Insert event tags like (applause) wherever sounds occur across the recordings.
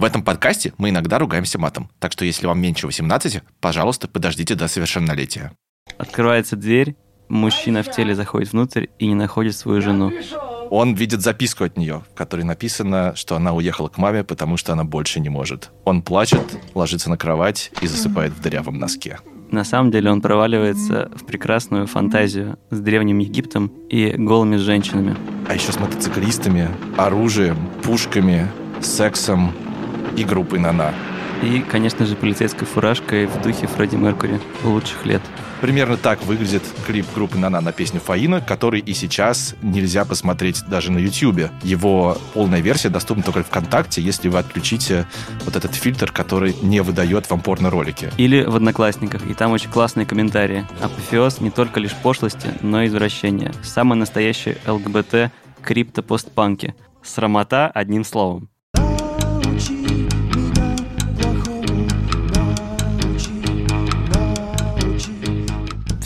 В этом подкасте мы иногда ругаемся матом, так что если вам меньше 18, пожалуйста, подождите до совершеннолетия. Открывается дверь, мужчина в теле заходит внутрь и не находит свою жену. Он видит записку от нее, в которой написано, что она уехала к маме, потому что она больше не может. Он плачет, ложится на кровать и засыпает в дырявом носке. На самом деле он проваливается в прекрасную фантазию с древним Египтом и голыми женщинами. А еще с мотоциклистами, оружием, пушками, сексом и группой «Нана». И, конечно же, полицейской фуражкой в духе Фредди Меркури лучших лет. Примерно так выглядит клип группы «Нана» на песню «Фаина», который и сейчас нельзя посмотреть даже на YouTube. Его полная версия доступна только ВКонтакте, если вы отключите вот этот фильтр, который не выдает вам порно-ролики. Или в Одноклассниках, и там очень классные комментарии. Апофеоз не только лишь пошлости, но и извращения. Самый настоящий ЛГБТ крипто-постпанки. Срамота одним словом.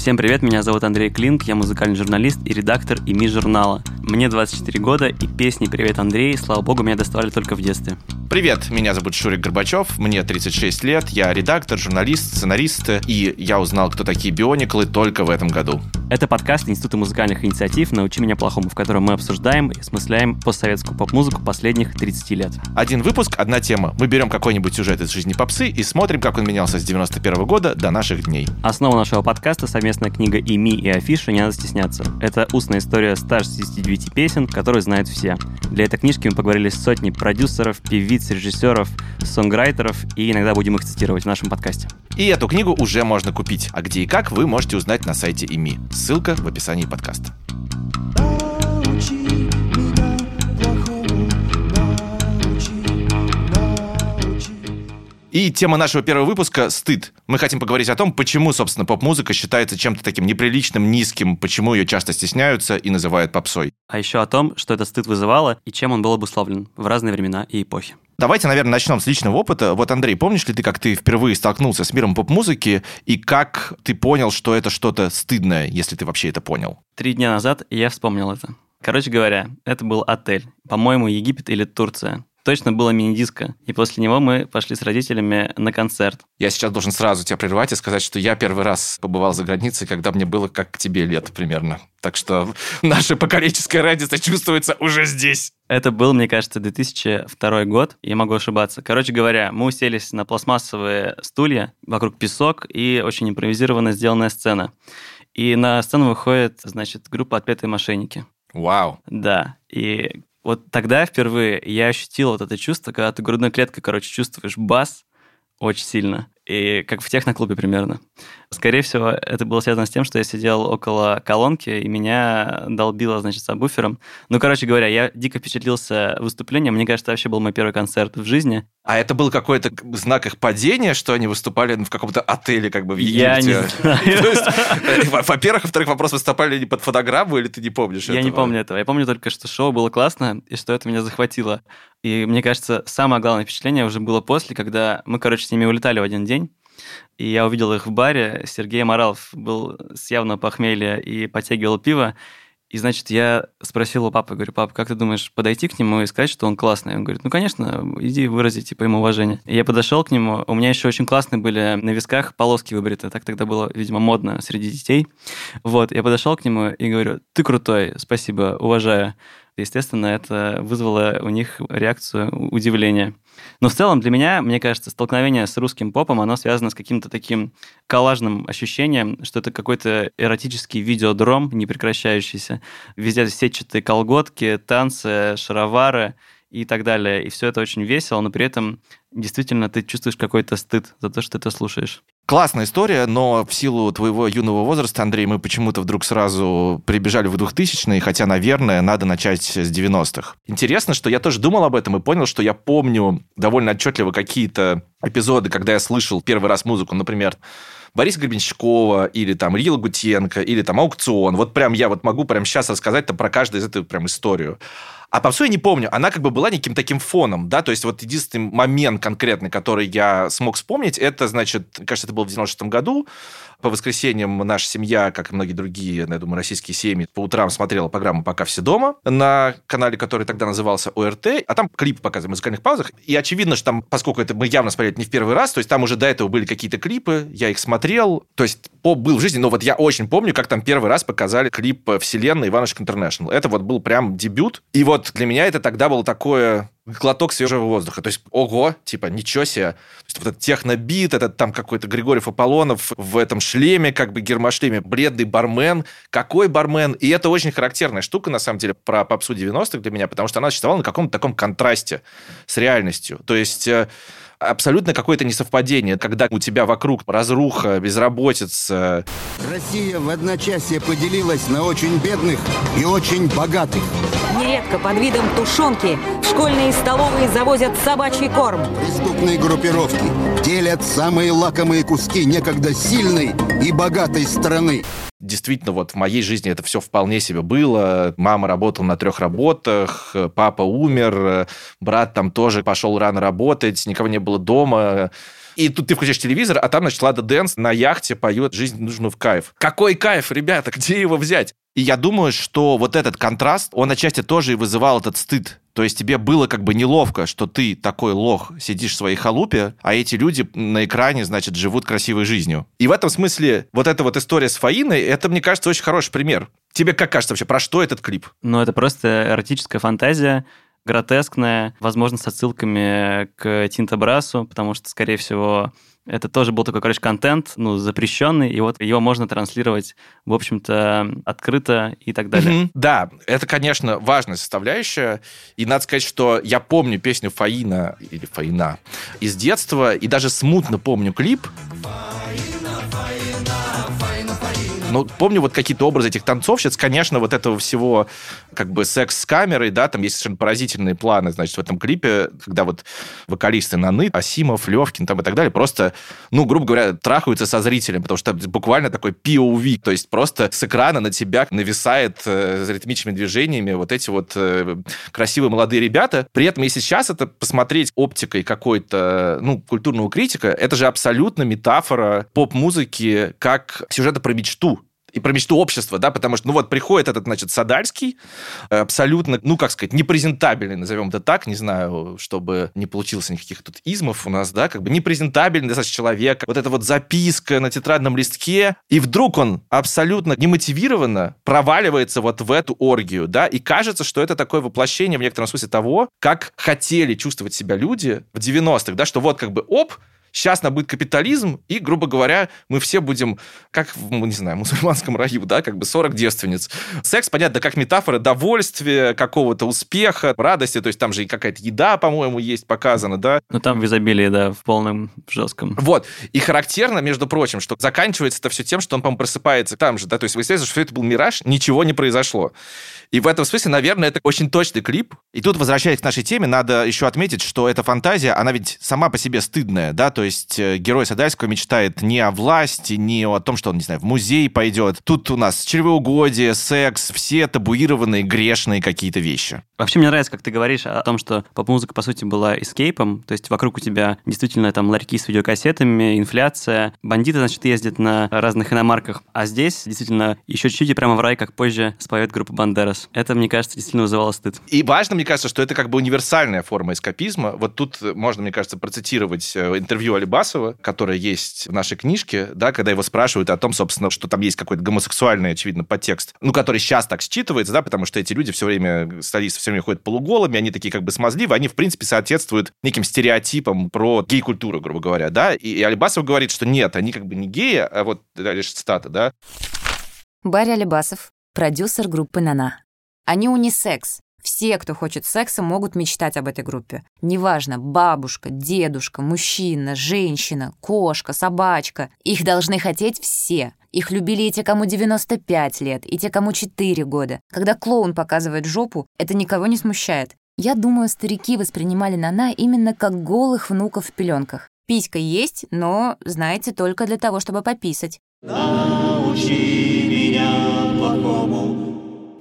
Всем привет, меня зовут Андрей Клинк, я музыкальный журналист и редактор ИМИ журнала. Мне 24 года, и песни «Привет, Андрей», слава богу, меня доставали только в детстве. Привет, меня зовут Шурик Горбачев, мне 36 лет, я редактор, журналист, сценарист, и я узнал, кто такие биониклы только в этом году. Это подкаст Института музыкальных инициатив «Научи меня плохому», в котором мы обсуждаем и осмысляем постсоветскую поп-музыку последних 30 лет. Один выпуск, одна тема. Мы берем какой-нибудь сюжет из жизни попсы и смотрим, как он менялся с 91 года до наших дней. Основа нашего подкаста — совместная книга «И ми, и афиша. Не надо стесняться». Это устная история 169 песен, которые знают все. Для этой книжки мы поговорили с сотней продюсеров, певиц, режиссеров, сонграйтеров, и иногда будем их цитировать в нашем подкасте. И эту книгу уже можно купить. А где и как, вы можете узнать на сайте ИМИ. Ссылка в описании подкаста. И тема нашего первого выпуска — стыд. Мы хотим поговорить о том, почему, собственно, поп-музыка считается чем-то таким неприличным, низким, почему ее часто стесняются и называют попсой. А еще о том, что этот стыд вызывало и чем он был обусловлен в разные времена и эпохи. Давайте, наверное, начнем с личного опыта. Вот, Андрей, помнишь ли ты, как ты впервые столкнулся с миром поп-музыки, и как ты понял, что это что-то стыдное, если ты вообще это понял? Три дня назад я вспомнил это. Короче говоря, это был отель. По-моему, Египет или Турция точно было мини-диско. И после него мы пошли с родителями на концерт. Я сейчас должен сразу тебя прервать и сказать, что я первый раз побывал за границей, когда мне было как тебе лет примерно. Так что наша поколенческая разница чувствуется уже здесь. Это был, мне кажется, 2002 год, я могу ошибаться. Короче говоря, мы уселись на пластмассовые стулья, вокруг песок и очень импровизированно сделанная сцена. И на сцену выходит, значит, группа «Отпетые мошенники». Вау. Да, и вот тогда впервые я ощутил вот это чувство, когда ты грудной клеткой, короче, чувствуешь бас очень сильно. И как в техноклубе примерно. Скорее всего, это было связано с тем, что я сидел около колонки, и меня долбило, значит, с буфером. Ну, короче говоря, я дико впечатлился выступлением. Мне кажется, вообще был мой первый концерт в жизни. А это был какой-то знак их падения, что они выступали в каком-то отеле, как бы в Египте? Я не знаю. (laughs) Э, во-первых, во-вторых, вопрос, выступали они под фотограмму, или ты не помнишь Я не помню этого. Я помню только, что шоу было классно, и что это меня захватило. И мне кажется, самое главное впечатление уже было после, когда мы, короче, с ними улетали в один день. И я увидел их в баре. Сергей Моралов был с явного похмелья и подтягивал пиво. И, значит, я спросил у папы, говорю, папа, как ты думаешь, подойти к нему и сказать, что он классный? Он говорит, ну, конечно, иди вырази, типа, ему уважение. И я подошел к нему, у меня еще очень классные были на висках полоски выбриты, так тогда было, видимо, модно среди детей. Вот, я подошел к нему и говорю, ты крутой, спасибо, уважаю. Естественно, это вызвало у них реакцию удивления. Но в целом для меня, мне кажется, столкновение с русским попом, оно связано с каким-то таким коллажным ощущением, что это какой-то эротический видеодром, непрекращающийся. Везде сетчатые колготки, танцы, шаровары и так далее. И все это очень весело, но при этом действительно ты чувствуешь какой-то стыд за то, что ты это слушаешь. Классная история, но в силу твоего юного возраста, Андрей, мы почему-то вдруг сразу прибежали в 2000-е, хотя, наверное, надо начать с 90-х. Интересно, что я тоже думал об этом и понял, что я помню довольно отчетливо какие-то эпизоды, когда я слышал первый раз музыку, например, Бориса Гребенщикова, или там Илья Гутенко, или там Аукцион. Вот прям я вот могу прямо сейчас рассказать про каждую из эту прям историю. А попсу я не помню. Она как бы была неким таким фоном, да, то есть вот единственный момент конкретный, который я смог вспомнить, это, значит, кажется, это было в 96 году, по воскресеньям наша семья, как и многие другие, я думаю, российские семьи, по утрам смотрела программу «Пока все дома» на канале, который тогда назывался ОРТ, а там клип показывали в музыкальных паузах. И очевидно, что там, поскольку это мы явно смотрели не в первый раз, то есть там уже до этого были какие-то клипы, я их смотрел. То есть поп был в жизни, но вот я очень помню, как там первый раз показали клип «Вселенная» Иванушек Интернешнл. Это вот был прям дебют. И вот для меня это тогда было такое глоток свежего воздуха. То есть, ого, типа, ничего себе. То есть, вот этот технобит, этот там какой-то Григорьев Аполлонов в этом шлеме, как бы гермошлеме, бредный бармен. Какой бармен? И это очень характерная штука, на самом деле, про попсу 90-х для меня, потому что она существовала на каком-то таком контрасте с реальностью. То есть э, абсолютно какое-то несовпадение, когда у тебя вокруг разруха, безработица. Россия в одночасье поделилась на очень бедных и очень богатых. Нередко под видом тушенки в школьные столовые завозят собачий корм. Преступные группировки делят самые лакомые куски некогда сильной и богатой страны действительно, вот в моей жизни это все вполне себе было. Мама работала на трех работах, папа умер, брат там тоже пошел рано работать, никого не было дома. И тут ты включаешь телевизор, а там, значит, Лада Дэнс на яхте поет «Жизнь нужна в кайф». Какой кайф, ребята, (laughs) где его взять? И я думаю, что вот этот контраст, он отчасти тоже и вызывал этот стыд. То есть тебе было как бы неловко, что ты такой лох, сидишь в своей халупе, а эти люди на экране, значит, живут красивой жизнью. И в этом смысле вот эта вот история с Фаиной, это, мне кажется, очень хороший пример. Тебе как кажется вообще, про что этот клип? Ну, это просто эротическая фантазия, гротескная, возможно, с отсылками к Тинта Брасу, потому что, скорее всего, это тоже был такой, короче, контент, ну, запрещенный, и вот его можно транслировать, в общем-то, открыто и так далее. Mm-hmm. Да, это, конечно, важная составляющая. И надо сказать, что я помню песню Фаина, или Фаина, из детства, и даже смутно помню клип. Фаина. Ну, помню вот какие-то образы этих танцовщиц, конечно, вот этого всего, как бы, секс с камерой, да, там есть совершенно поразительные планы, значит, в этом клипе, когда вот вокалисты Наны, Асимов, Левкин там и так далее, просто, ну, грубо говоря, трахаются со зрителем, потому что буквально такой POV, то есть просто с экрана на тебя нависает э, ритмичными движениями вот эти вот э, красивые молодые ребята. При этом, если сейчас это посмотреть оптикой какой-то, ну, культурного критика, это же абсолютно метафора поп-музыки как сюжета про мечту и про мечту общества, да, потому что, ну вот, приходит этот, значит, Садальский, э, абсолютно, ну, как сказать, непрезентабельный, назовем это так, не знаю, чтобы не получился никаких тут измов у нас, да, как бы непрезентабельный достаточно человек, вот эта вот записка на тетрадном листке, и вдруг он абсолютно немотивированно проваливается вот в эту оргию, да, и кажется, что это такое воплощение в некотором смысле того, как хотели чувствовать себя люди в 90-х, да, что вот как бы, оп, Сейчас нам будет капитализм, и, грубо говоря, мы все будем, как в, не знаю, мусульманском раю, да, как бы 40 девственниц. Секс, понятно, как метафора довольствия, какого-то успеха, радости, то есть там же и какая-то еда, по-моему, есть показана, да. Ну, там в изобилии, да, в полном в жестком. Вот. И характерно, между прочим, что заканчивается это все тем, что он, по-моему, просыпается там же, да, то есть выясняется, что это был мираж, ничего не произошло. И в этом смысле, наверное, это очень точный клип. И тут, возвращаясь к нашей теме, надо еще отметить, что эта фантазия, она ведь сама по себе стыдная, да, то есть э, герой Садальского мечтает не о власти, не о том, что он, не знаю, в музей пойдет. Тут у нас чревоугодие, секс, все табуированные, грешные какие-то вещи. Вообще мне нравится, как ты говоришь о том, что поп-музыка, по сути, была эскейпом, то есть вокруг у тебя действительно там ларьки с видеокассетами, инфляция, бандиты, значит, ездят на разных иномарках, а здесь действительно еще чуть-чуть и прямо в рай, как позже споет группа Бандерас. Это, мне кажется, действительно вызывало стыд. И важно, мне кажется, что это как бы универсальная форма эскапизма. Вот тут можно, мне кажется, процитировать э, интервью Алибасова, которое есть в нашей книжке, да, когда его спрашивают о том, собственно, что там есть какой-то гомосексуальный, очевидно, подтекст, ну, который сейчас так считывается, да, потому что эти люди все время, столицы все время ходят полуголыми, они такие как бы смазливые, они, в принципе, соответствуют неким стереотипам про гей-культуру, грубо говоря, да, и, и Алибасов говорит, что нет, они как бы не геи, а вот, да, лишь цитата, да. Барри Алибасов, продюсер группы «Нана». Они унисекс. Все, кто хочет секса, могут мечтать об этой группе. Неважно, бабушка, дедушка, мужчина, женщина, кошка, собачка. Их должны хотеть все. Их любили и те, кому 95 лет, и те, кому 4 года. Когда клоун показывает жопу, это никого не смущает. Я думаю, старики воспринимали Нана именно как голых внуков в пеленках. Писька есть, но, знаете, только для того, чтобы пописать. Научи меня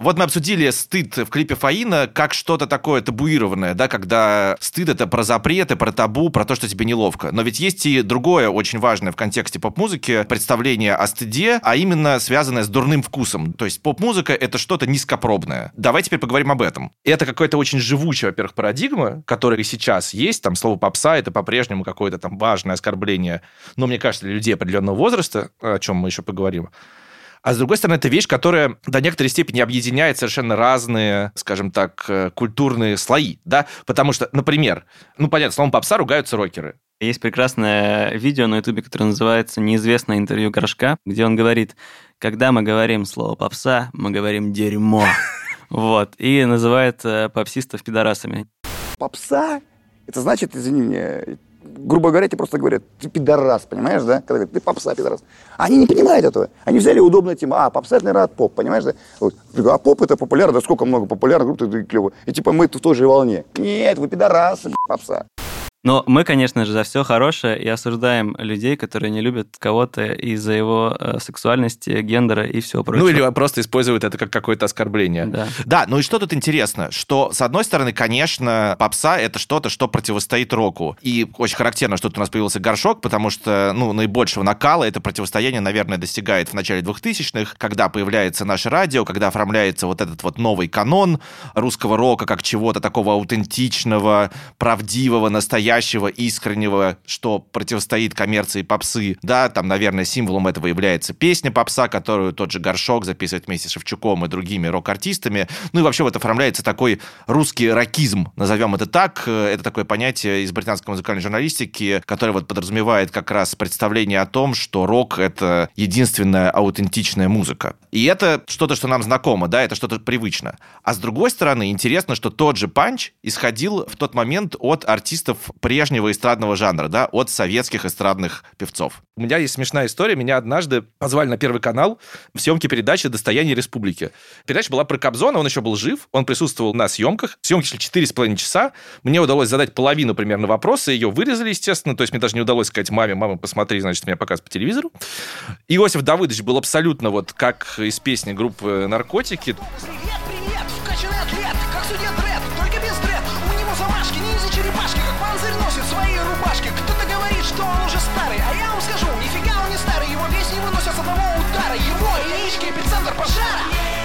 Вот мы обсудили стыд в клипе Фаина как что-то такое табуированное, да, когда стыд это про запреты, про табу, про то, что тебе неловко. Но ведь есть и другое очень важное в контексте поп-музыки представление о стыде, а именно связанное с дурным вкусом. То есть поп-музыка это что-то низкопробное. Давай теперь поговорим об этом. Это какая-то очень живучая, во-первых, парадигма, которая сейчас есть. Там слово попса это по-прежнему какое-то там важное оскорбление. Но мне кажется, для людей определенного возраста, о чем мы еще поговорим, а с другой стороны, это вещь, которая до некоторой степени объединяет совершенно разные, скажем так, э, культурные слои, да? Потому что, например, ну, понятно, словом попса ругаются рокеры. Есть прекрасное видео на Ютубе, которое называется «Неизвестное интервью Горшка», где он говорит, когда мы говорим слово «попса», мы говорим «дерьмо». (laughs) Вот, и называет э, попсистов пидорасами. Попса? Это значит, извини меня, грубо говоря, тебе просто говорят, ты пидорас, понимаешь, да? Когда говорят, ты попса, пидорас. Они не понимают этого. Они взяли удобную тему. А, попса, это, наверное, от поп, понимаешь, да? Вот. А поп это популярно, да сколько много популярных групп, это клево. И типа мы в той же волне. Нет, вы пидорасы, попса. Но мы, конечно же, за все хорошее и осуждаем людей, которые не любят кого-то из-за его э, сексуальности, гендера и всего прочего. Ну или просто используют это как какое-то оскорбление. Да. Да, ну и что тут интересно, что с одной стороны, конечно, попса это что-то, что противостоит року. И очень характерно, что тут у нас появился горшок, потому что, ну, наибольшего накала это противостояние, наверное, достигает в начале 2000-х, когда появляется наше радио, когда оформляется вот этот вот новый канон русского рока как чего-то такого аутентичного, правдивого, настоящего настоящего, искреннего, что противостоит коммерции попсы. Да, там, наверное, символом этого является песня попса, которую тот же Горшок записывает вместе с Шевчуком и другими рок-артистами. Ну и вообще вот оформляется такой русский рокизм, назовем это так. Это такое понятие из британской музыкальной журналистики, которое вот подразумевает как раз представление о том, что рок — это единственная аутентичная музыка. И это что-то, что нам знакомо, да, это что-то привычно. А с другой стороны, интересно, что тот же Панч исходил в тот момент от артистов прежнего эстрадного жанра, да, от советских эстрадных певцов. У меня есть смешная история. Меня однажды позвали на Первый канал в съемке передачи «Достояние республики». Передача была про Кобзона, он еще был жив, он присутствовал на съемках. Съемки шли четыре с половиной часа. Мне удалось задать половину примерно вопроса, ее вырезали, естественно, то есть мне даже не удалось сказать маме, мама, посмотри, значит, меня показывают по телевизору. Иосиф Давыдович был абсолютно вот как из песни группы «Наркотики». Привет,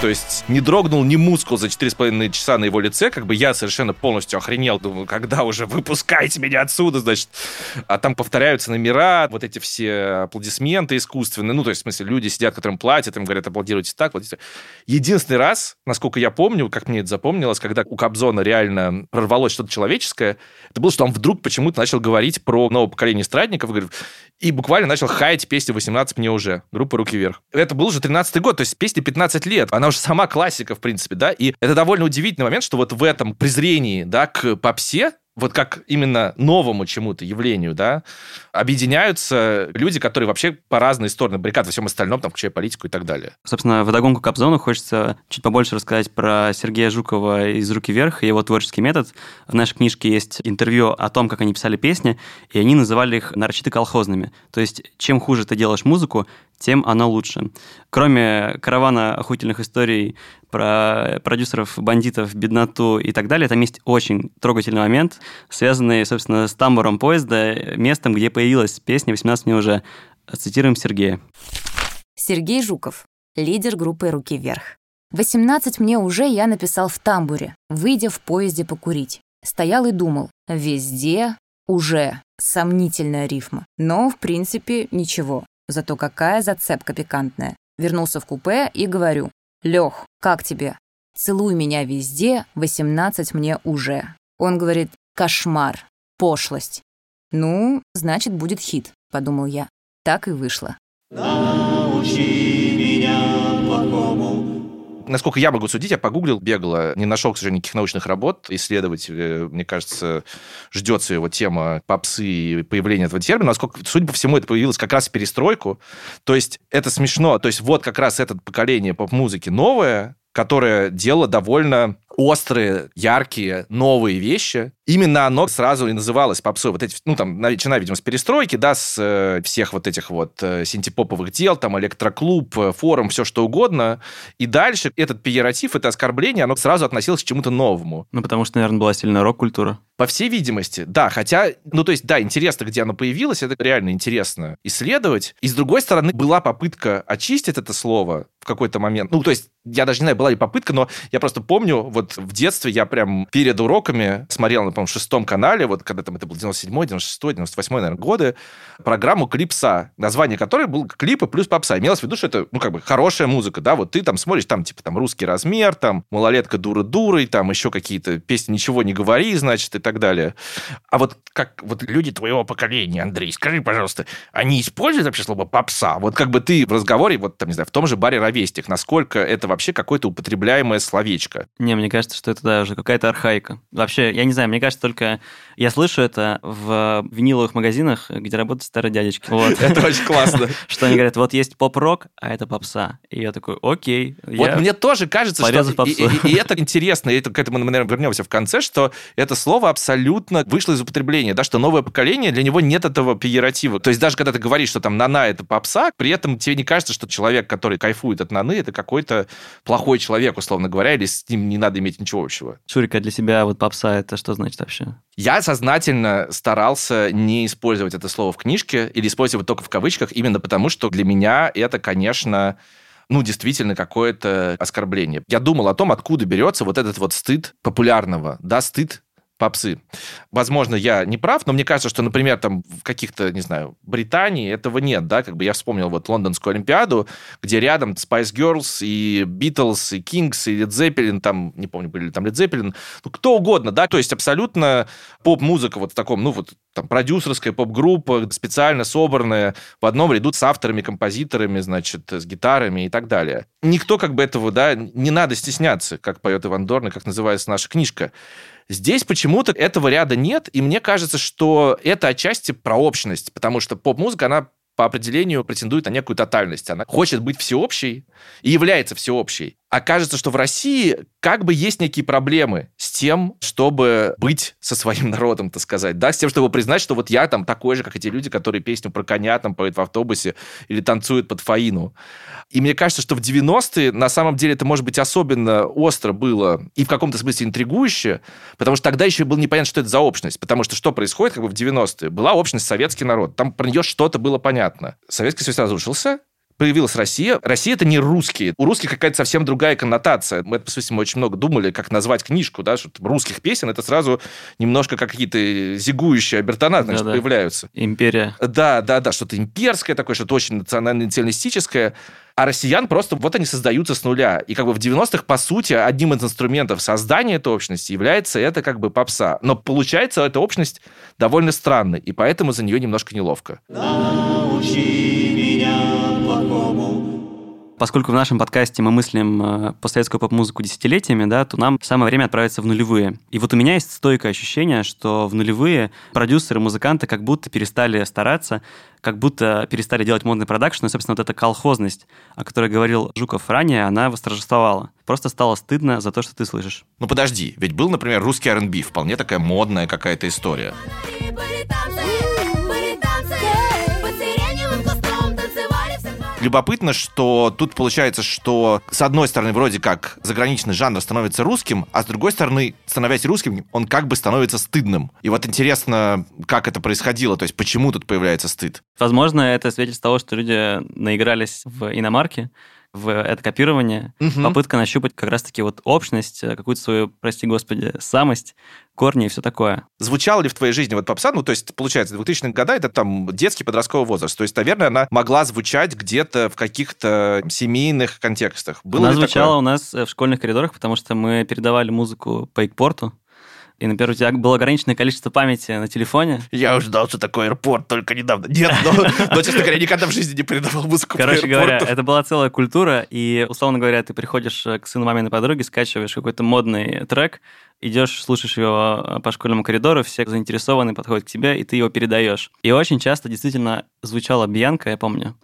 То есть не дрогнул ни мускул за 4,5 часа на его лице, как бы я совершенно полностью охренел, думаю, когда уже выпускайте меня отсюда, значит. А там повторяются номера, вот эти все аплодисменты искусственные, ну, то есть, в смысле, люди сидят, которым платят, им говорят, аплодируйте так, аплодируйте. Единственный раз, насколько я помню, как мне это запомнилось, когда у Кобзона реально прорвалось что-то человеческое, это было, что он вдруг почему-то начал говорить про новое поколение эстрадников, говорит, и буквально начал хаять песню «18 мне уже», группа «Руки вверх». Это был уже 13-й год, то есть песне 15 лет. Она уже сама классика, в принципе, да, и это довольно удивительный момент, что вот в этом презрении, да, к попсе, вот как именно новому чему-то явлению, да, объединяются люди, которые вообще по разные стороны баррикад во всем остальном, там, включая политику и так далее. Собственно, в догонку Кобзону хочется чуть побольше рассказать про Сергея Жукова из «Руки вверх» и его творческий метод. В нашей книжке есть интервью о том, как они писали песни, и они называли их нарочито колхозными. То есть, чем хуже ты делаешь музыку, тем оно лучше. Кроме каравана охуительных историй про продюсеров, бандитов, бедноту и так далее, там есть очень трогательный момент, связанный, собственно, с тамбуром поезда, местом, где появилась песня «18 мне уже». Цитируем Сергея. Сергей Жуков, лидер группы «Руки вверх». «18 мне уже я написал в тамбуре, выйдя в поезде покурить. Стоял и думал, везде уже сомнительная рифма. Но, в принципе, ничего. Зато какая зацепка пикантная. Вернулся в купе и говорю, «Лёх, как тебе? Целуй меня везде, 18 мне уже». Он говорит, «Кошмар, пошлость». «Ну, значит, будет хит», — подумал я. Так и вышло. Насколько я могу судить, я погуглил, бегло, не нашел, к сожалению, никаких научных работ. Исследовать, э, мне кажется, ждется его тема попсы и появление этого термина. Насколько, судя по всему, это появилось как раз в перестройку. То есть это смешно. То есть вот как раз это поколение поп-музыки новое, которое делало довольно острые, яркие, новые вещи. Именно оно сразу и называлось попсой. Вот эти, ну, там, начиная, видимо, с перестройки, да, с э, всех вот этих вот э, синтепоповых дел, там, электроклуб, э, форум, все что угодно. И дальше этот пиератив, это оскорбление, оно сразу относилось к чему-то новому. Ну, потому что, наверное, была сильная рок-культура. По всей видимости, да. Хотя, ну, то есть, да, интересно, где оно появилось, это реально интересно исследовать. И, с другой стороны, была попытка очистить это слово в какой-то момент. Ну, то есть, я даже не знаю, была ли попытка, но я просто помню, вот в детстве я прям перед уроками смотрел на, по-моему, шестом канале, вот когда там это был 97-й, 96-й, 98-й, наверное, годы, программу «Клипса», название которой был «Клипы плюс попса». Имелось в виду, что это, ну, как бы, хорошая музыка, да, вот ты там смотришь, там, типа, там, «Русский размер», там, «Малолетка дура-дурой», там, еще какие-то песни «Ничего не говори», значит, и так далее. А вот как вот люди твоего поколения, Андрей, скажи, пожалуйста, они используют вообще слово «попса»? Вот как бы ты в разговоре, вот, там, не знаю, в том же баре «Ровестик», насколько это вообще какое-то употребляемое словечко? Не, мне кажется, что это даже какая-то архаика. Вообще, я не знаю, мне кажется, только я слышу это в виниловых магазинах, где работают старые дядечки. Вот. (laughs) Это очень классно. (laughs) Что они говорят, вот есть поп-рок, а это попса. И я такой, окей. Вот мне тоже кажется, что... И это (laughs) интересно, и к этому мы, наверное, вернемся в конце, что это слово абсолютно вышло из употребления, да, что новое поколение, для него нет этого пиератива. То есть даже когда ты говоришь, что там нана это попса, при этом тебе не кажется, что человек, который кайфует от наны, это какой-то плохой человек, условно говоря, или с ним не надо иметь ничего общего. Шурика, для себя вот попса это что значит вообще? Я сознательно старался не использовать это слово в книжке или использовать только в кавычках, именно потому, что для меня это, конечно, ну, действительно какое-то оскорбление. Я думал о том, откуда берется вот этот вот стыд популярного, да, стыд попсы. Возможно, я не прав, но мне кажется, что, например, там в каких-то, не знаю, Британии этого нет, да, как бы я вспомнил вот Лондонскую Олимпиаду, где рядом Spice Girls и Beatles, и Kings, и Led Zeppelin, там, не помню, были ли там Led Zeppelin, ну, кто угодно, да, то есть абсолютно поп-музыка вот в таком, ну, вот там продюсерская поп-группа, специально собранная в одном ряду с авторами, композиторами, значит, с гитарами и так далее. Никто как бы этого, да, не надо стесняться, как поет Иван Дорн, как называется наша книжка. Здесь почему-то этого ряда нет, и мне кажется, что это отчасти про общность, потому что поп-музыка, она по определению претендует на некую тотальность. Она хочет быть всеобщей и является всеобщей. А кажется, что в России как бы есть некие проблемы с тем, чтобы быть со своим (laughs) народом, так сказать, да, с тем, чтобы признать, что вот я там такой же, как эти люди, которые песню про коня там поют в автобусе или танцуют под фаину. И мне кажется, что в 90-е на самом деле это, может быть, особенно остро было и в каком-то смысле интригующе, потому что тогда еще было непонятно, что это за общность. Потому что что происходит как бы в 90-е? Была общность советский народ. Там про нее что-то было понятно. Советский Союз разрушился, появилась Россия. Россия — это не русские. У русских какая-то совсем другая коннотация. Мы, по сути, мы очень много думали, как назвать книжку, да, что русских песен это сразу немножко как какие-то зигующие обертона, значит, да, да. появляются. Империя. Да, да, да, что-то имперское такое, что-то очень национально-националистическое. А россиян просто вот они создаются с нуля. И как бы в 90-х, по сути, одним из инструментов создания этой общности является это как бы попса. Но получается эта общность довольно странной, и поэтому за нее немножко неловко. Научи Поскольку в нашем подкасте мы мыслим э, постсоветскую поп-музыку десятилетиями, да, то нам самое время отправиться в нулевые. И вот у меня есть стойкое ощущение, что в нулевые продюсеры, музыканты как будто перестали стараться, как будто перестали делать модный продакшн, и, собственно, вот эта колхозность, о которой говорил Жуков ранее, она восторжествовала. Просто стало стыдно за то, что ты слышишь. Ну подожди, ведь был, например, русский R&B, вполне такая модная какая-то история. Любопытно, что тут получается, что с одной стороны вроде как заграничный жанр становится русским, а с другой стороны, становясь русским, он как бы становится стыдным. И вот интересно, как это происходило, то есть почему тут появляется стыд? Возможно, это свидетельство того, что люди наигрались в иномарки, в это копирование, угу. попытка нащупать как раз-таки вот общность, э, какую-то свою, прости господи, самость, корни и все такое. Звучала ли в твоей жизни вот попса? Ну, то есть, получается, 2000-е годы это там детский подростковый возраст. То есть, наверное, она могла звучать где-то в каких-то семейных контекстах. Было она звучала такое? у нас э, в школьных коридорах, потому что мы передавали музыку по экпорту. И, например, у тебя было ограниченное количество памяти на телефоне. Я знал, что такое аэропорт, только недавно. Нет, но, но, честно говоря, никогда в жизни не передавал музыку Короче говоря, это была целая культура, и, условно говоря, ты приходишь к сыну маминой подруги, скачиваешь какой-то модный трек, идешь, слушаешь его по школьному коридору, все заинтересованы, подходят к тебе, и ты его передаешь. И очень часто действительно звучала Бьянка, я помню.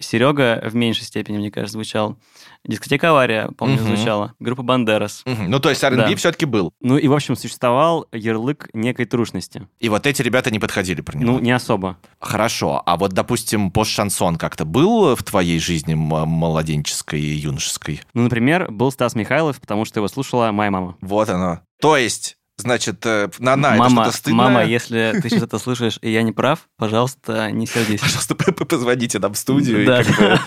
Серега в меньшей степени, мне кажется, звучал. Дискотека «Авария», помню, Мгм. звучала. Группа «Бандерас». Мгм. Ну, то есть R&B Да. все-таки был. Ну и, в общем, существовал ярлык некой трушности. И вот эти ребята не подходили про него. Ну, не особо. Хорошо. А вот, допустим, пост-шансон как-то был в твоей жизни м- молоденческой и юношеской? Ну, например, был Стас Михайлов, потому что его слушала моя мама. Вот оно. То есть, значит, э, на-на, это мама, что-то стыдное? мама, если ты сейчас это слышишь, и я не прав, пожалуйста, не сердись. Пожалуйста, позвоните нам в студию Да. и как бы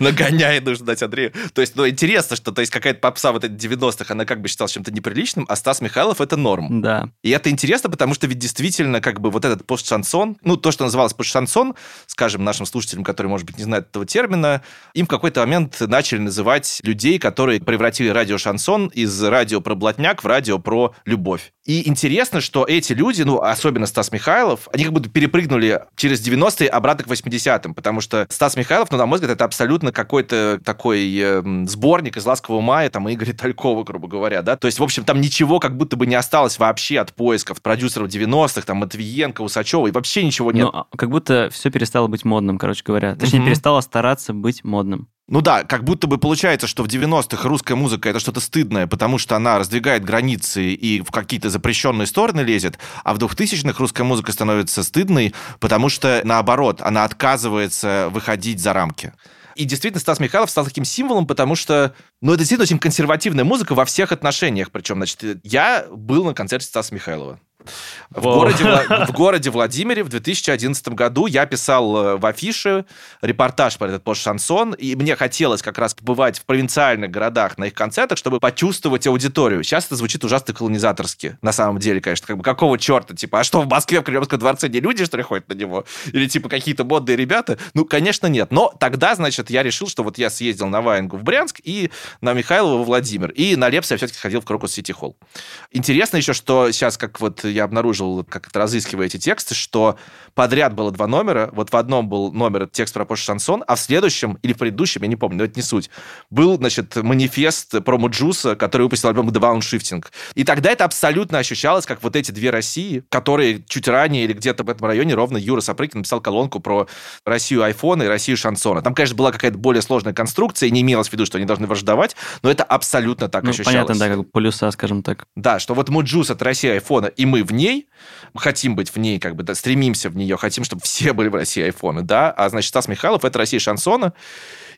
(laughs) нагоняй нужно дать Андрею. То есть, ну, интересно, что то есть какая-то попса вот эти 90-х, она как бы считалась чем-то неприличным, а Стас Михайлов — это норм. Да. И это интересно, потому что ведь действительно как бы вот этот пост-шансон, ну, то, что называлось пост-шансон, скажем, нашим слушателям, которые, может быть, не знают этого термина, им в какой-то момент начали называть людей, которые превратили радио-шансон из радио про блатняк в радио про любовь. И интересно, что эти люди, ну, особенно Стас Михайлов, они как будто перепрыгнули через 90-е обратно к 80-м, потому что Стас Михайлов, ну, на мой взгляд, это абсолютно какой-то такой эм, сборник из «Ласкового мая», там, Игоря Талькова, грубо говоря, да, то есть, в общем, там ничего как будто бы не осталось вообще от поисков продюсеров 90-х, там, Матвиенко, Усачева, и вообще ничего нет. Ну, а, как будто все перестало быть модным, короче говоря. Точнее, Мгм. перестало стараться быть модным. Ну да, как будто бы получается, что в 90-х русская музыка это что-то стыдное, потому что она раздвигает границы и в какие-то запрещенные стороны лезет, а в 2000-х русская музыка становится стыдной, потому что, наоборот, она отказывается выходить за рамки. И действительно, Стас Михайлов стал таким символом, потому что, ну, это действительно очень консервативная музыка во всех отношениях. Причем, значит, я был на концерте Стаса Михайлова. В городе, в городе Владимире в 2011 году я писал э, в афише репортаж про этот пост-шансон, и мне хотелось как раз побывать в провинциальных городах на их концертах, чтобы почувствовать аудиторию. Сейчас это звучит ужасно колонизаторски, на самом деле, конечно. Как бы какого черта? Типа, а что, в Москве в Кремлевском дворце не люди, что ли, ходят на него? Или типа какие-то модные ребята? Ну, конечно, нет. Но тогда, значит, я решил, что вот я съездил на Ваенгу в Брянск и на Михайлова во Владимир. И на Лепса я все-таки ходил в Крокус Сити Холл. Интересно еще, что сейчас, как вот я обнаружил, как это разыскивая эти тексты, что подряд было два номера. Вот в одном был номер текст про пост шансон, а в следующем или в предыдущем, я не помню, но это не суть, был, значит, манифест про Муджуса, который выпустил альбом Downshifting. И тогда это абсолютно ощущалось, как вот эти две России, которые чуть ранее или где-то в этом районе ровно Юра Сапрыкин написал колонку про Россию айфона и Россию шансона. Там, конечно, была какая-то более сложная конструкция, и не имелось в виду, что они должны враждовать, но это абсолютно так Ну, ощущалось. понятно, да, как полюса, скажем так. Да, что вот Mujuice это Россия айфона, и мы в ней, хотим быть в ней, как бы, да, стремимся в нее, хотим, чтобы все были в России айфона, да, а значит, Стас Михайлов это Россия шансона,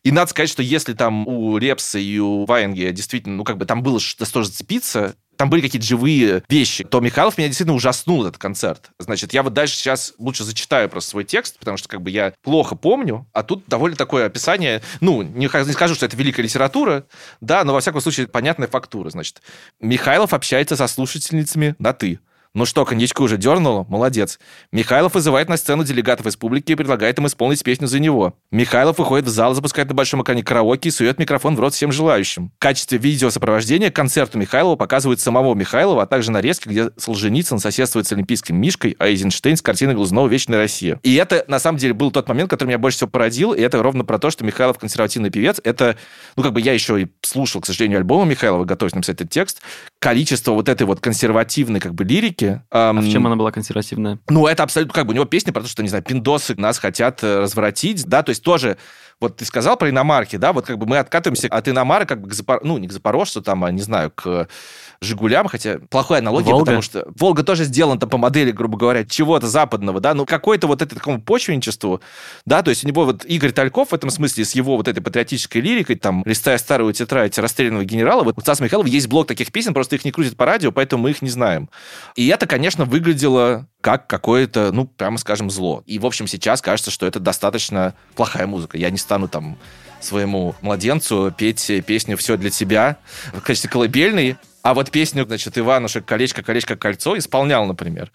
и надо сказать, что если там у Лепса и у Ваенги действительно, ну, как бы там было что тоже зацепиться, там были какие-то живые вещи, то Михайлов меня действительно ужаснул этот концерт. Значит, я вот дальше сейчас лучше зачитаю просто свой текст, потому что как бы я плохо помню, а тут довольно такое описание, ну, не, не скажу, что это великая литература, да, но во всяком случае понятная фактура. Значит, Михайлов общается со слушательницами на «ты». Ну что, коньячку уже дернуло? Молодец. Михайлов вызывает на сцену делегатов республики и предлагает им исполнить песню за него. Михайлов выходит в зал, запускает на большом экране караоке и сует микрофон в рот всем желающим. В качестве видеосопровождения концерту Михайлова показывают самого Михайлова, а также нарезки, где Солженицын соседствует с Олимпийским Мишкой, а Эйзенштейн с картиной Глазунова «Вечная Россия». И это, на самом деле, был тот момент, который меня больше всего породил, и это ровно про то, что Михайлов консервативный певец. Это, ну, как бы я еще и слушал, к сожалению, альбомы Михайлова, готовясь написать этот текст. Количество вот этой вот консервативной, как бы, лирики, А в чем она была консервативная? ну, это абсолютно как бы у него песня про то, что, не знаю, пиндосы нас хотят э, развратить, да, то есть тоже вот ты сказал про иномарки, да, вот как бы мы откатываемся от иномары как бы к Запор... ну, не к Запорожцу, там, а не знаю, к Жигулям, хотя плохая аналогия, Волга? потому что Волга тоже сделана по модели, грубо говоря, чего-то западного, да, ну, какой-то вот это такому почвенничеству, да, то есть у него вот Игорь Тальков в этом смысле с его вот этой патриотической лирикой, там, листая старую тетрадь расстрелянного генерала, вот у Стаса Михайлова есть блок таких песен, просто их не крутят по радио, поэтому мы их не знаем. И это, конечно, выглядело как какое-то, ну, прямо скажем, зло. И, в общем, сейчас кажется, что это достаточно плохая музыка. Я не стану там своему младенцу петь песню «Все для тебя» в качестве колыбельной, а вот песню, значит, Иванушек «Колечко, колечко, кольцо» исполнял, например.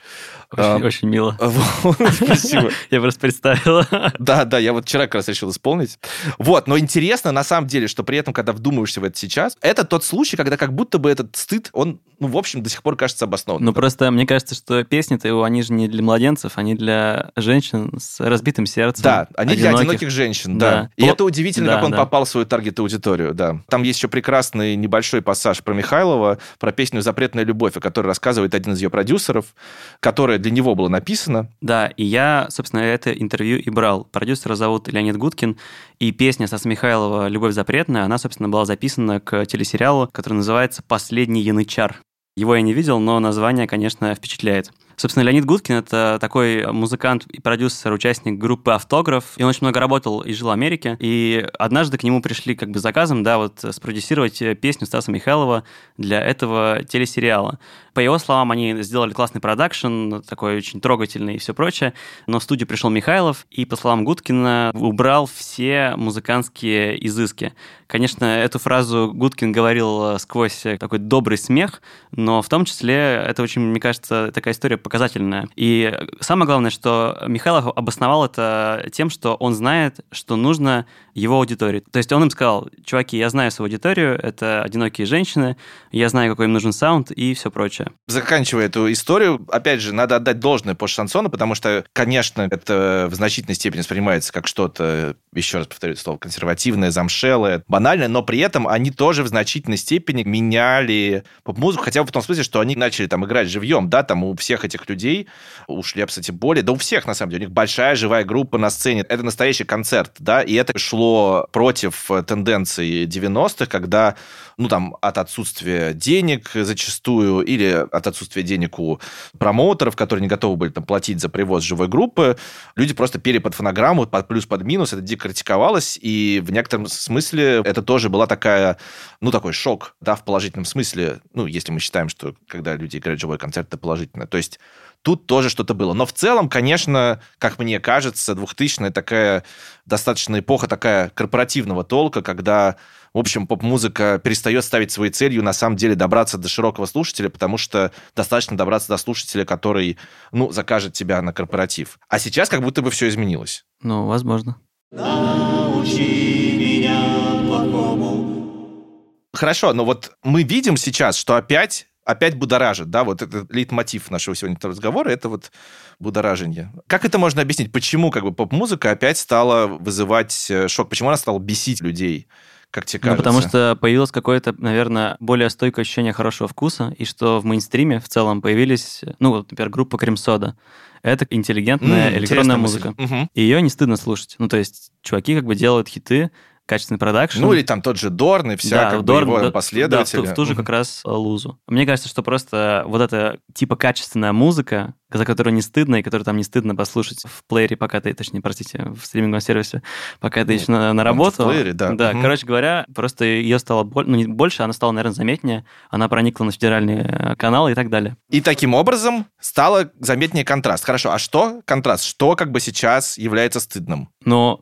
Очень, А, очень мило. (laughs) Спасибо. (laughs) Я просто представила. (laughs) Да, да, я вот вчера как раз решил исполнить. Вот, но интересно на самом деле, что при этом, когда вдумываешься в это сейчас, это тот случай, когда как будто бы этот стыд, он, ну, в общем, до сих пор кажется обоснованным. Ну, просто мне кажется, что песни-то его, они же не для младенцев, они для женщин с разбитым сердцем. Да, они для одиноких. женщин, да. Да. И То- это удивительно, да, как он да. попал в свою таргет-аудиторию, да. Там есть еще прекрасный небольшой пассаж про Михайлова, Про песню «Запретная любовь», о которой рассказывает один из ее продюсеров, которая для него была написана. Да, и я, собственно, это интервью и брал. Продюсера зовут Леонид Гудкин, и песня Стаса Михайлова «Любовь запретная», она, собственно, была записана к телесериалу, который называется «Последний янычар». Его я не видел, но название, конечно, впечатляет. Собственно, Леонид Гудкин — это такой музыкант и продюсер, участник группы «Автограф». И он очень много работал и жил в Америке. И однажды к нему пришли как бы заказом, да, вот спродюсировать песню Стаса Михайлова для этого телесериала. По его словам, они сделали классный продакшн, такой очень трогательный и все прочее. Но в студию пришел Михайлов, и, по словам Гудкина, убрал все музыкантские изыски. Конечно, эту фразу Гудкин говорил сквозь такой добрый смех, но в том числе это очень, мне кажется, такая история показательная. И самое главное, что Михайлов обосновал это тем, что он знает, что нужно его аудитории. То есть он им сказал, чуваки, я знаю свою аудиторию, это одинокие женщины, я знаю, какой им нужен саунд и все прочее. Заканчивая эту историю, опять же, надо отдать должное по шансону, потому что, конечно, это в значительной степени воспринимается как что-то, еще раз повторю слово, консервативное, замшелое, банальное, но при этом они тоже в значительной степени меняли поп-музыку, хотя бы в том смысле, что они начали там играть живьем, да, там у всех этих людей, у Шлепса тем более, да у всех, на самом деле, у них большая живая группа на сцене, это настоящий концерт, да, и это шло против тенденций 90-х, когда, ну, там, от отсутствия денег зачастую или от отсутствия денег у промоутеров, которые не готовы были там платить за привоз живой группы, люди просто пели под фонограмму, под плюс, под минус, это дико критиковалось, и в некотором смысле это тоже была такая, ну, такой шок, да, в положительном смысле, ну, если мы считаем, что когда люди играют живой концерт, это положительно. То есть тут тоже что-то было. Но в целом, конечно, как мне кажется, 2000-е такая достаточно эпоха такая корпоративного толка, когда, в общем, поп-музыка перестает ставить своей целью на самом деле добраться до широкого слушателя, потому что достаточно добраться до слушателя, который, ну, закажет тебя на корпоратив. А сейчас как будто бы все изменилось. Ну, возможно. Научи меня плохому. Хорошо, но вот мы видим сейчас, что опять опять будоражит, да, вот этот лейтмотив нашего сегодняшнего разговора, это вот будоражение. Как это можно объяснить? Почему как бы поп-музыка опять стала вызывать э, шок? Почему она стала бесить людей? Как тебе кажется? Ну, потому что появилось какое-то, наверное, более стойкое ощущение хорошего вкуса, и что в мейнстриме в целом появились, ну, вот, например, группа Кремсода. Это интеллигентная М, электронная музыка. И ее не стыдно слушать. Ну, то есть чуваки как бы делают хиты, качественный продакшн. Ну, или там тот же Дорн и вся как бы, Дорн, его да. Да, в, в ту же как раз э, лузу. Мне кажется, что просто вот эта типа качественная музыка, за которую не стыдно, и которую там не стыдно послушать в плеере, пока ты, точнее, простите, в стриминговом сервисе, пока ты еще на, на в работу. плеере, да. Да, Мгм. короче говоря, просто ее стало боль- ну, не больше, она стала, наверное, заметнее, она проникла на федеральные э, каналы и так далее. И таким образом стало заметнее контраст. Хорошо, а что контраст? Что как бы сейчас является стыдным? Но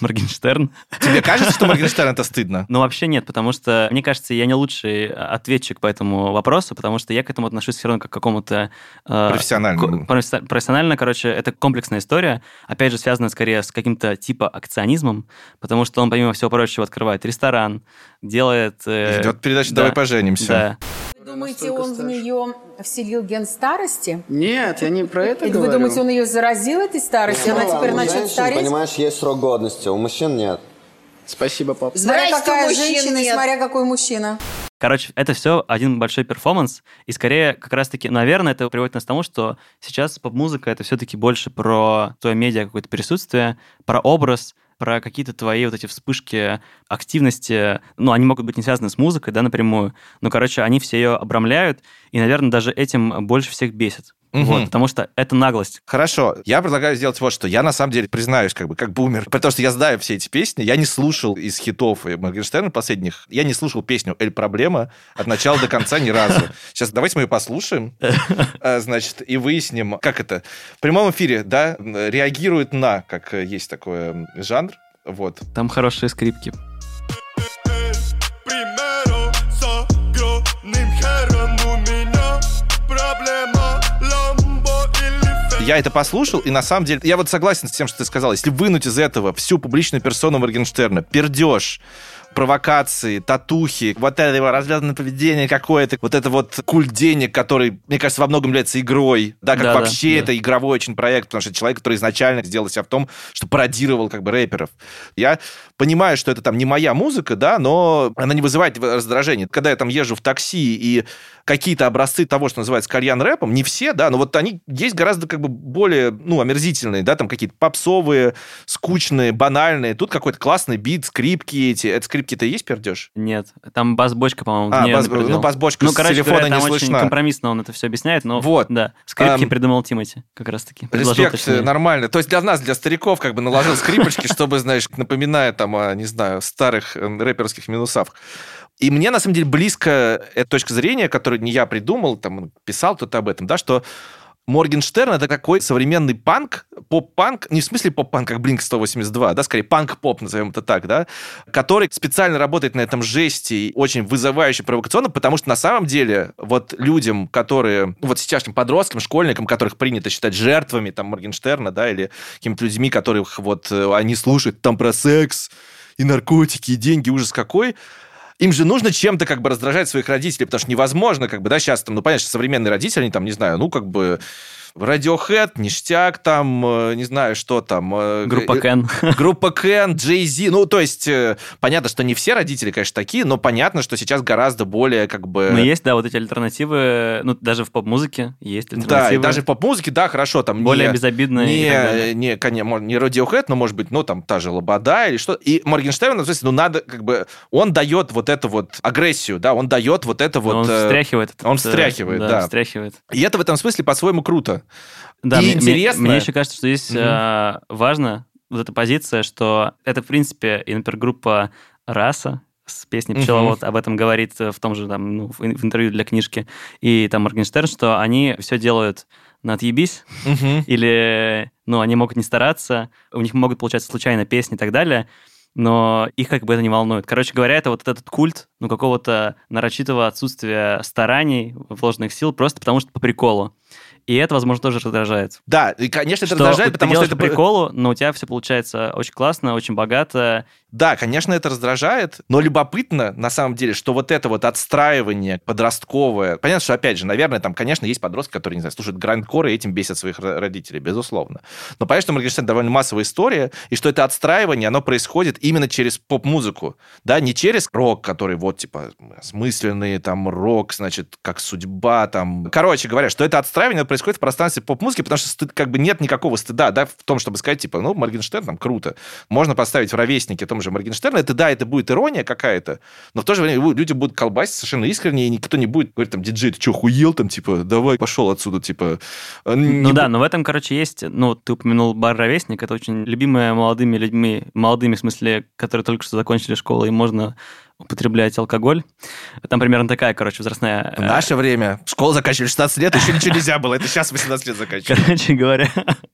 Моргенштерн Тебе кажется, что Моргенштерн это стыдно? Ну, вообще нет, потому что, мне кажется, я не лучший ответчик по этому вопросу, потому что я к этому отношусь все равно как к какому-то... э, Профессионально. Профессионально, короче, это комплексная история, опять же, связанная скорее с каким-то типа акционизмом, потому что он, помимо всего прочего, открывает ресторан, делает... э, Идет передача да, «Давай поженимся». Да. Вы думаете, он в старше. нее вселил ген старости? Нет, я не про это И вы говорю. думаете, он ее заразил этой старостью? Она теперь у начнет женщин, стареть? понимаешь, есть срок годности, у мужчин нет. Спасибо, пап. Смотря Здрасте, какая женщина и нет. смотря какой мужчина. Короче, это все один большой перформанс, и скорее как раз-таки, наверное, это приводит нас к тому, что сейчас поп-музыка это все-таки больше про твое медиа какое-то присутствие, про образ, про какие-то твои вот эти вспышки активности, ну, они могут быть не связаны с музыкой, да, напрямую, но, короче, они все ее обрамляют, и, наверное, даже этим больше всех бесит. Мгм. Вот, потому что это наглость. Хорошо, я предлагаю сделать вот что. Я на самом деле признаюсь, как бы, как бумер, (laughs) потому что я знаю все эти песни. Я не слушал из хитов и Моргенштерна последних. Я не слушал песню «Эль Проблема» от начала до конца ни разу. (laughs) Сейчас давайте мы ее послушаем, а, (laughs) значит, и выясним, как это. В прямом эфире, да, реагирует на, как э, есть такой жанр. Вот. Там хорошие скрипки. Я это послушал, и на самом деле, я вот согласен с тем, что ты сказал. Если вынуть из этого всю публичную персону Моргенштерна, пердеж, провокации, татухи, вот это его развязанное поведение какое-то, вот это вот культ денег, который, мне кажется, во многом является игрой, да, как Да-да, вообще да. это игровой очень проект, потому что это человек, который изначально сделал себя в том, что пародировал как бы рэперов. Я понимаю, что это там не моя музыка, да, но она не вызывает раздражения. Когда я там езжу в такси и какие-то образцы того, что называется кальян-рэпом, не все, да, но вот они есть гораздо как бы более, ну, омерзительные, да, там какие-то попсовые, скучные, банальные. Тут какой-то классный бит, скрипки эти. Это скрипки-то и есть пердеж? Нет, там бас-бочка, по-моему, А, бас- ну, бас-бочка ну, с короче телефона говоря, не там очень слышна. компромиссно он это все объясняет, но Вот. да, скрипки Ам, придумал Тимати, как раз-таки. Респект, точнее. нормально. То есть для нас, для стариков, как бы наложил скрипочки, (laughs) чтобы, знаешь, напоминая там не знаю, старых э, рэперских минусах. И мне, на самом деле, близко эта точка зрения, которую не я придумал, там, писал кто-то об этом, да, что Моргенштерн это такой современный панк, поп-панк, не в смысле поп-панк, как Blink 182, да, скорее панк-поп, назовем это так, да, который специально работает на этом жесте, очень вызывающе, провокационно, потому что на самом деле вот людям, которые, вот сейчасшним подросткам, школьникам, которых принято считать жертвами там Моргенштерна, да, или какими-то людьми, которых вот э, они слушают там про секс и наркотики, и деньги, ужас какой, им же нужно чем-то как бы раздражать своих родителей, потому что невозможно, как бы, да, сейчас там, ну, понятно, что современные родители, они там, не знаю, ну, как бы, Radiohead, ништяк там, э, не знаю, что там. э, Группа э, Кен. (laughs) Группа Кен, Джей Зи. Ну, то есть, понятно, что не все родители, конечно, такие, но понятно, что сейчас гораздо более, как бы... Но есть, да, вот эти альтернативы, ну, даже в поп-музыке есть Да, альтернативы. и даже в поп-музыке, да, хорошо, там Более не, безобидные не, не, конечно, не Radiohead, но, может быть, ну, там, та же Лобода или что. И Моргенштерн, ну, в смысле, ну, надо, как бы, он дает вот эту вот агрессию, да, он дает вот это вот... Но он встряхивает. он встряхивает, да. встряхивает. И это в этом смысле по-своему круто. Да, И мне, мне- интересно- мне еще кажется, что здесь Мгм. э, важно вот эта позиция, что это, в принципе, и, например, группа «Раса», с песней. «Пчеловод» об этом говорит в том же там, ну, в, ин- в интервью для книжки, и там Моргенштерн, что они все делают на отъебись, Мгм. (laughs) или, ну, они могут не стараться, у них могут получаться случайно песни и так далее, но их как бы это не волнует. Короче говоря, это вот этот культ, ну, какого-то нарочитого отсутствия стараний, вложенных сил, просто потому что по приколу. И это, возможно, тоже раздражает. Да, и, конечно, это Что раздражает, ты потому что делаешь это... по приколу, но у тебя все получается очень классно, очень богато. Да, конечно, это раздражает, но любопытно, на самом деле, что вот это вот отстраивание подростковое... Понятно, что, опять же, наверное, там, конечно, есть подростки, которые, не знаю, слушают грандкор и этим бесят своих ро- родителей, безусловно. Но понятно, что Моргенштерн довольно массовая история, и что это отстраивание, оно происходит именно через поп-музыку, да, не через рок, который вот, типа, осмысленный, там, рок, значит, как судьба, там... Короче говоря, что это отстраивание происходит в пространстве поп-музыки, потому что стыд- как бы нет никакого стыда, да, в том, чтобы сказать, типа, ну, Моргенштерн, там, круто. Можно поставить в ровеснике том же Моргенштерна. Это, да, это будет ирония какая-то, но в то же время люди будут колбасить совершенно искренне, и никто не будет говорить, там, диджей, ты что, хуел, там, типа, давай, пошел отсюда, типа... э, Ну не да, но в этом, короче, есть, ну, ты упомянул бар «Ровесник», это очень любимая молодыми людьми, молодыми, в смысле, которые только что закончили школу, и можно употреблять алкоголь. Там примерно такая, короче, возрастная... В э, наше время школу заканчивали в 16 лет, еще (laughs) ничего нельзя было. Это сейчас 18 лет заканчивают. Короче говоря,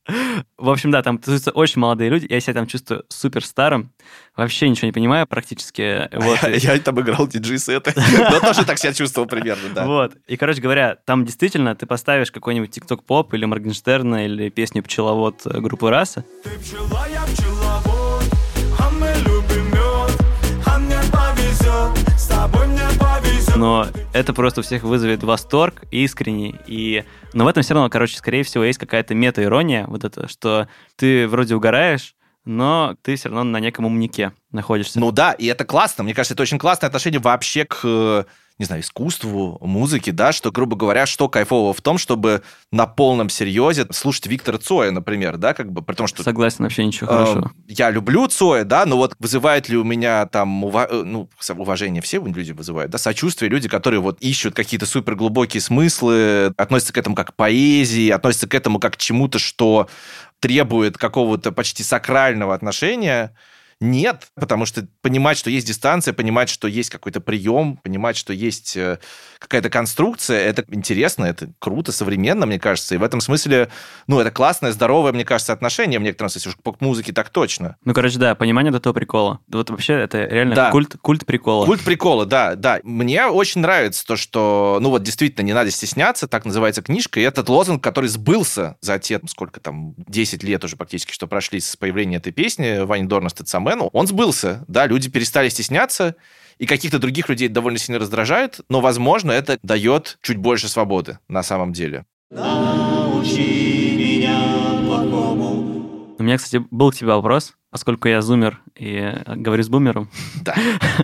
(laughs) в общем, да, там тусуются очень молодые люди, я себя там чувствую супер старым, вообще ничего не понимаю практически. Вот. (laughs) Я, я там играл диджей-сеты. Но тоже так себя чувствовал примерно, да. Вот. И, короче говоря, там действительно ты поставишь какой-нибудь тикток поп или Моргенштерна или песню «Пчеловод» э, группы «Раса», Ты пчела, я пчеловод, но это просто у всех вызовет восторг искренний. И... Но в этом все равно, короче, скорее всего, есть какая-то мета-ирония, вот это, что ты вроде угораешь, но ты все равно на неком умнике находишься. Ну да, и это классно. Мне кажется, это очень классное отношение вообще к, э, не знаю, искусству, музыке, да, что, грубо говоря, что кайфового в том, чтобы на полном серьезе слушать Виктора Цоя, например, да, как бы, при том, что... Согласен, вообще ничего э, хорошего. Я люблю Цоя, да, но вот вызывает ли у меня там ува- э, ну, уважение все люди вызывают, да, сочувствие, люди, которые вот ищут какие-то суперглубокие смыслы, относятся к этому как к поэзии, относятся к этому как к чему-то, что требует какого-то почти сакрального отношения, нет, потому что понимать, что есть дистанция, понимать, что есть какой-то прием, понимать, что есть э, какая-то конструкция, это интересно, это круто, современно, мне кажется. И в этом смысле, ну, это классное, здоровое, мне кажется, отношение в некотором смысле, уж к поп-музыке так точно. Ну, короче, да, понимание до того прикола. Вот вообще это реально Да. культ, культ прикола. Культ прикола, да, да. Мне очень нравится то, что, ну вот действительно, не надо стесняться, так называется книжка, и этот лозунг, который сбылся за те, сколько там, 10 лет уже практически, что прошли с появления этой песни, Вани Дорна с ТЦМ, бизнесмену, он сбылся. Да, люди перестали стесняться, и каких-то других людей довольно сильно раздражает, но, возможно, это дает чуть больше свободы на самом деле. Научи меня плохому. У меня, кстати, был к тебе вопрос, поскольку я зумер и э, говорю с бумером. (laughs) Да.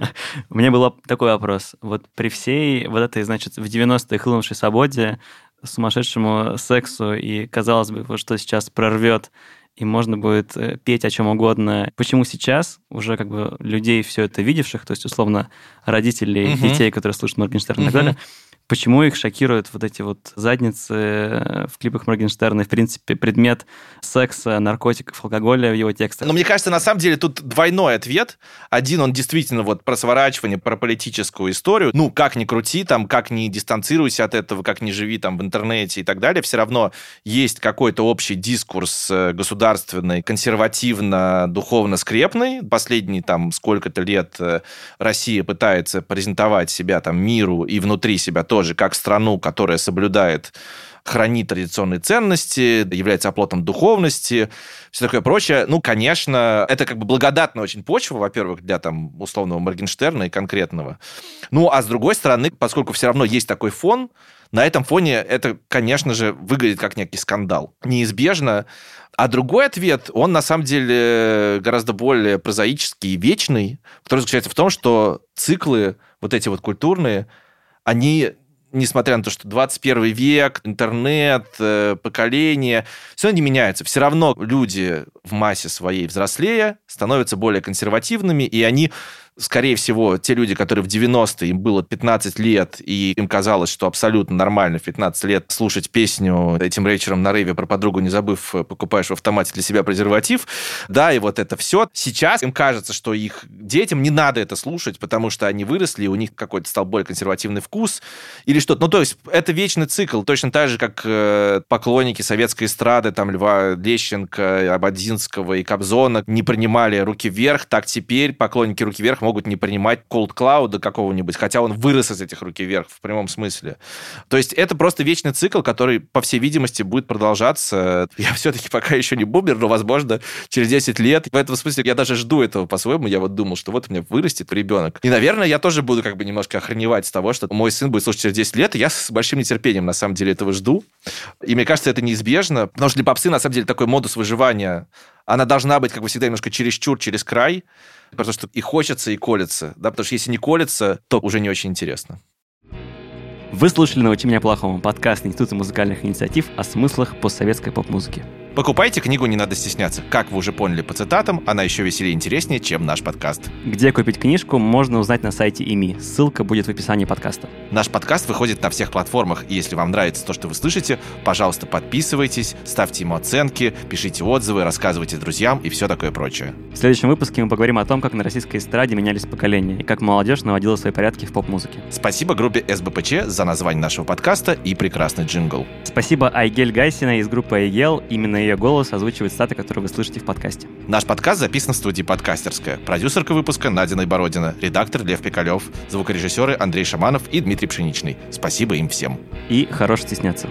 (laughs) У меня был такой вопрос. Вот при всей вот этой, значит, в 90-е хлынувшей свободе, сумасшедшему сексу и, казалось бы, вот что сейчас прорвет и можно будет э, петь о чем угодно. Почему сейчас уже как бы людей все это видевших, то есть условно родителей, Мгм. детей, которые слушают Моргенштерна и так далее, почему их шокируют вот эти вот задницы э, в клипах Моргенштерна и, в принципе, предмет секса, наркотиков, алкоголя в его текстах? Но мне кажется, на самом деле тут двойной ответ. Один, он действительно вот про сворачивание, про политическую историю. Ну, как ни крути, там, как ни дистанцируйся от этого, как ни живи там в интернете и так далее, все равно есть какой-то общий дискурс э, государственный, консервативно-духовно скрепный. Последние там сколько-то лет э, Россия пытается презентовать себя там миру и внутри себя тоже как страну, которая соблюдает хранит традиционные ценности, является оплотом духовности, все такое прочее. Ну, конечно, это как бы благодатная очень почва, во-первых, для там условного Моргенштерна и конкретного. Ну, а с другой стороны, поскольку все равно есть такой фон, на этом фоне это, конечно же, выглядит как некий скандал. Неизбежно. А другой ответ, он на самом деле гораздо более прозаический и вечный, который заключается в том, что циклы вот эти вот культурные, они несмотря на то, что 21 век, интернет, э, поколение, все не меняется. Все равно люди в массе своей взрослее становятся более консервативными, и они скорее всего, те люди, которые в 90-е, им было 15 лет, и им казалось, что абсолютно нормально в 15 лет слушать песню этим вечером на рейве про подругу, не забыв, э, покупаешь в автомате для себя презерватив, да, и вот это все. Сейчас им кажется, что их детям не надо это слушать, потому что они выросли, и у них какой-то стал более консервативный вкус или что-то. Ну, то есть это вечный цикл, точно так же, как э, поклонники советской эстрады, там, Льва Лещенко, Абадзинского и Кобзона не принимали «Руки вверх», так теперь поклонники «Руки вверх» могут не принимать Cold Cloud какого-нибудь, хотя он вырос из этих «Руки вверх» в прямом смысле. То есть это просто вечный цикл, который, по всей видимости, будет продолжаться. Я все-таки пока еще не бумер, но, возможно, через 10 лет. В этом смысле я даже жду этого по-своему. Я вот думал, что вот у меня вырастет ребенок. И, наверное, я тоже буду как бы немножко охреневать с того, что мой сын будет слушать через 10 лет, и я с большим нетерпением, на самом деле, этого жду. И мне кажется, это неизбежно, потому что для попсы, на самом деле, такой модус выживания, она должна быть, как бы всегда, немножко чересчур, через край, потому что и хочется, и колется. Да? Потому что если не колется, то уже не очень интересно. Вы слушали «Научи меня плохому» подкаст Института музыкальных инициатив о смыслах постсоветской поп-музыки. Покупайте книгу «Не надо стесняться». Как вы уже поняли по цитатам, она еще веселее и интереснее, чем наш подкаст. Где купить книжку, можно узнать на сайте ИМИ. Ссылка будет в описании подкаста. Наш подкаст выходит на всех платформах, и если вам нравится то, что вы слышите, пожалуйста, подписывайтесь, ставьте ему оценки, пишите отзывы, рассказывайте друзьям и все такое прочее. В следующем выпуске мы поговорим о том, как на российской эстраде менялись поколения и как молодежь наводила свои порядки в поп-музыке. Спасибо группе СБПЧ за название нашего подкаста и прекрасный джингл. Спасибо Айгель Гайсина из группы Айгел. Именно ее голос озвучивает статы, которые вы слышите в подкасте. Наш подкаст записан в студии «Подкастерская». Продюсерка выпуска Надина Бородина, редактор Лев Пикалев, звукорежиссеры Андрей Шаманов и Дмитрий Пшеничный. Спасибо им всем. И хорош стесняться.